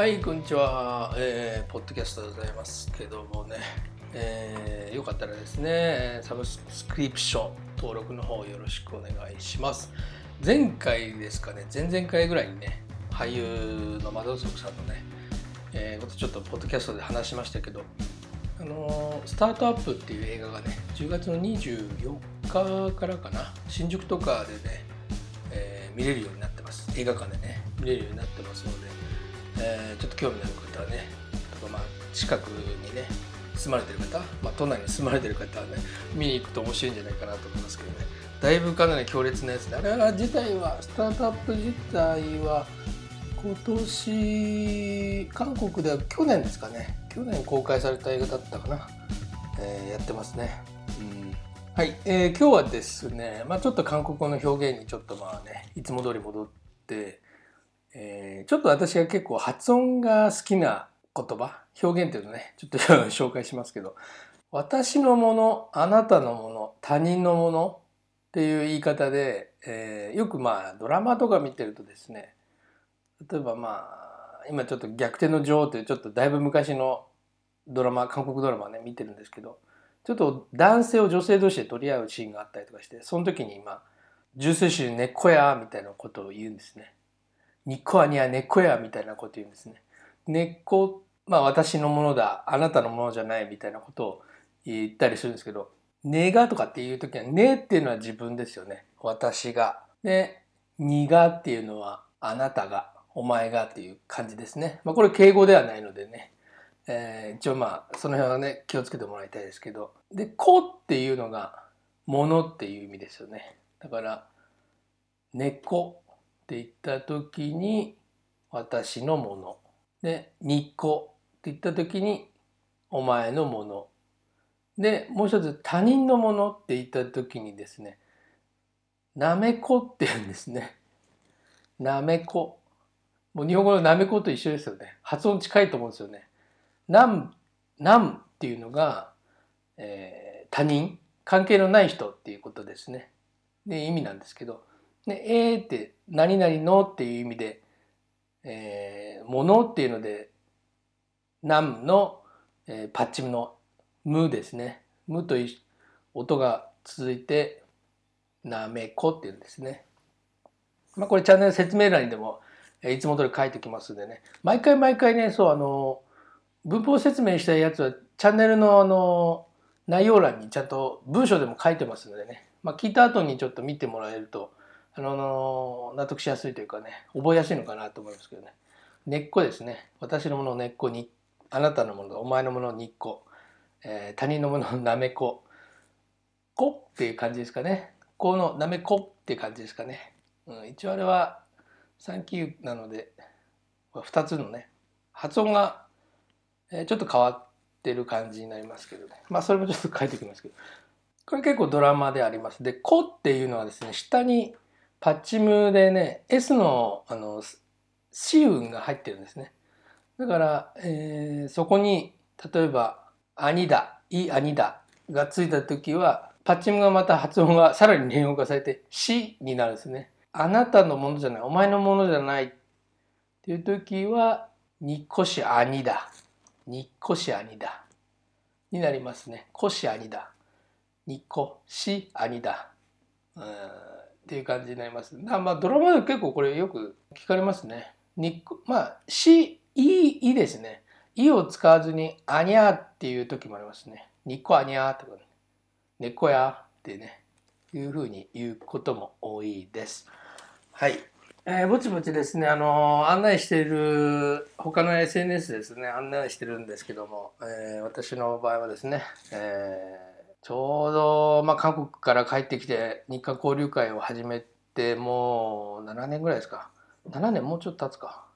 はい、こんにちは。えー、ポッドキャストでございますけどもね、えー、よかったらですね、サブスクリプション登録の方よろしくお願いします。前回ですかね、前々回ぐらいにね、俳優の窓底さんのね、えー、ことちょっとポッドキャストで話しましたけど、あのースタートアップっていう映画がね、10月の24日からかな、新宿とかでね、えー見れるようになってます。映画館でね、見れるようになってますので、えーちょっと興味のある方はね、とかまあ近くにね、住まれてる方、まあ、都内に住まれてる方はね、見に行くと面白いんじゃないかなと思いますけどね、だいぶかなり強烈なやつで、あれは自体は、スタートアップ自体は、今年、韓国では去年ですかね、去年公開された映画だったかな、えーやってますね。うん。はい、えー今日はですね、まあ、ちょっと韓国語の表現にちょっとまあね、いつも通り戻って、えーちょっと私が結構発音が好きな言葉、表現っていうのね、ちょっと 紹介しますけど、私のもの、あなたのもの、他人のものっていう言い方で、えーよくまあドラマとか見てるとですね、例えばまあ、今ちょっと逆転の女王というちょっとだいぶ昔のドラマ、韓国ドラマね、見てるんですけど、ちょっと男性を女性同士で取り合うシーンがあったりとかして、その時に今、重生種根っこやみたいなことを言うんですね。にっこはには根っこやみたいなこと言うんですね。根っこ、まあ私のものだ、あなたのものじゃないみたいなことを言ったりするんですけど、根がとかっていう時は、根っていうのは自分ですよね。私が。で、にがっていうのはあなたが、お前がっていう感じですね。まあこれ敬語ではないのでね。えー一応まあその辺はね気をつけてもらいたいですけどで「子」っていうのが「もの」っていう意味ですよねだから「根っこ」って言った時に「私のもの」で「にっこ」って言った時に「お前のもの」でもう一つ「他人のもの」って言った時にですね「なめこ」って言うんですね。なめこ。もう日本語のなめこと一緒ですよね。発音近いと思うんですよね。なん、なんっていうのが、えー他人、関係のない人っていうことですね。で、意味なんですけど、で、えーって、何々のっていう意味で、えー、ものっていうので、なんの、えーパッチムのむですね。むという音が続いて、なめこっていうんですね。まあこれチャンネル説明欄にでも、えーいつも通り書いてきますんでね。毎回毎回ね、そうあの、文法説明したいやつはチャンネルのあの内容欄にちゃんと文章でも書いてますのでね、まあ、聞いた後にちょっと見てもらえるとあの納得しやすいというかね覚えやすいのかなと思いますけどね根っこですね私のもの根っこにあなたのものお前のものにっこ、えー他人のものなめここっていう感じですかねこのなめこっていう感じですかね、うん、一応あれは3級なので2つのね発音がえーちょっと変わってる感じになりますけどね。まあそれもちょっと書いておきますけど。これ結構ドラマであります。で、コっていうのはですね、下にパッチムでね、S のあの、子運が入ってるんですね。だから、えーそこに、例えば、兄だ、い兄だがついた時は、パッチムがまた発音がさらに連音化されて、しになるんですね。あなたのものじゃない、お前のものじゃないっていう時は、にっこし兄だ。にっこし兄だ。になりますね。こし兄だ。にっこし兄だ。うんっていう感じになります。まあドラマで結構これよく聞かれますね。にこまあしいいいですね。いを使わずにあにゃーっていう時もありますね。にっこあにゃーとか、ね、ねっこやってねいうふうに言うことも多いです。はい。えーぼちぼちですね、あのー案内している、他の SNS ですね、案内してるんですけども、えー私の場合はですね、えーちょうど、まあ、韓国から帰ってきて日韓交流会を始めてもう7年ぐらいですか。7年もうちょっと経つか。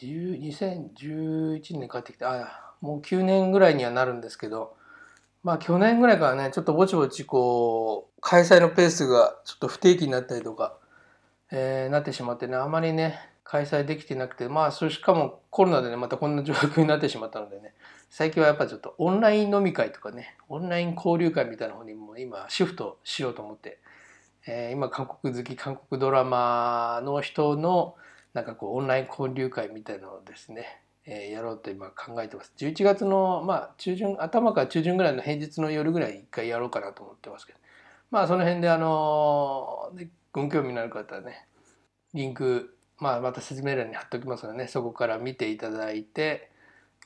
2011年帰ってきて、あ、もう9年ぐらいにはなるんですけど、まあ去年ぐらいからね、ちょっとぼちぼちこう、開催のペースがちょっと不定期になったりとか、えーなってしまってね、あまりね、開催できてなくて、まあ、それしかもコロナでね、またこんな状況になってしまったのでね、最近はやっぱちょっとオンライン飲み会とかね、オンライン交流会みたいな方にも今シフトしようと思って、えー今韓国好き、韓国ドラマの人の、なんかこうオンライン交流会みたいなのをですね、えー、やろうと今考えてます。11月の、まあ、中旬、頭から中旬ぐらいの平日の夜ぐらい一回やろうかなと思ってますけど、まあその辺であのー、ご興味のある方はね、リンク、まあまた説明欄に貼っておきますのでね、そこから見ていただいて、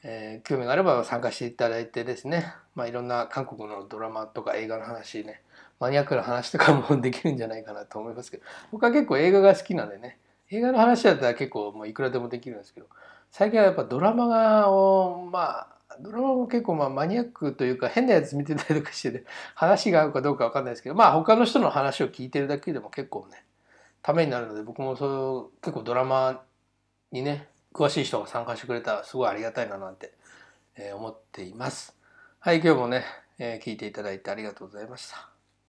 えー、興味があれば参加していただいてですね、まあいろんな韓国のドラマとか映画の話ね、マニアックな話とかもできるんじゃないかなと思いますけど、僕は結構映画が好きなんでね、映画の話だったら結構もういくらでもできるんですけど、最近はやっぱドラマがをまあドラマも結構まあマニアックというか変なやつ見てたりとかしてね話が合うかどうか分かんないですけどまあ他の人の話を聞いてるだけでも結構ねためになるので僕もそう結構ドラマにね詳しい人が参加してくれたらすごいありがたいななんて、え思っています。はい今日もね、え聞いていただいてありがとうございました。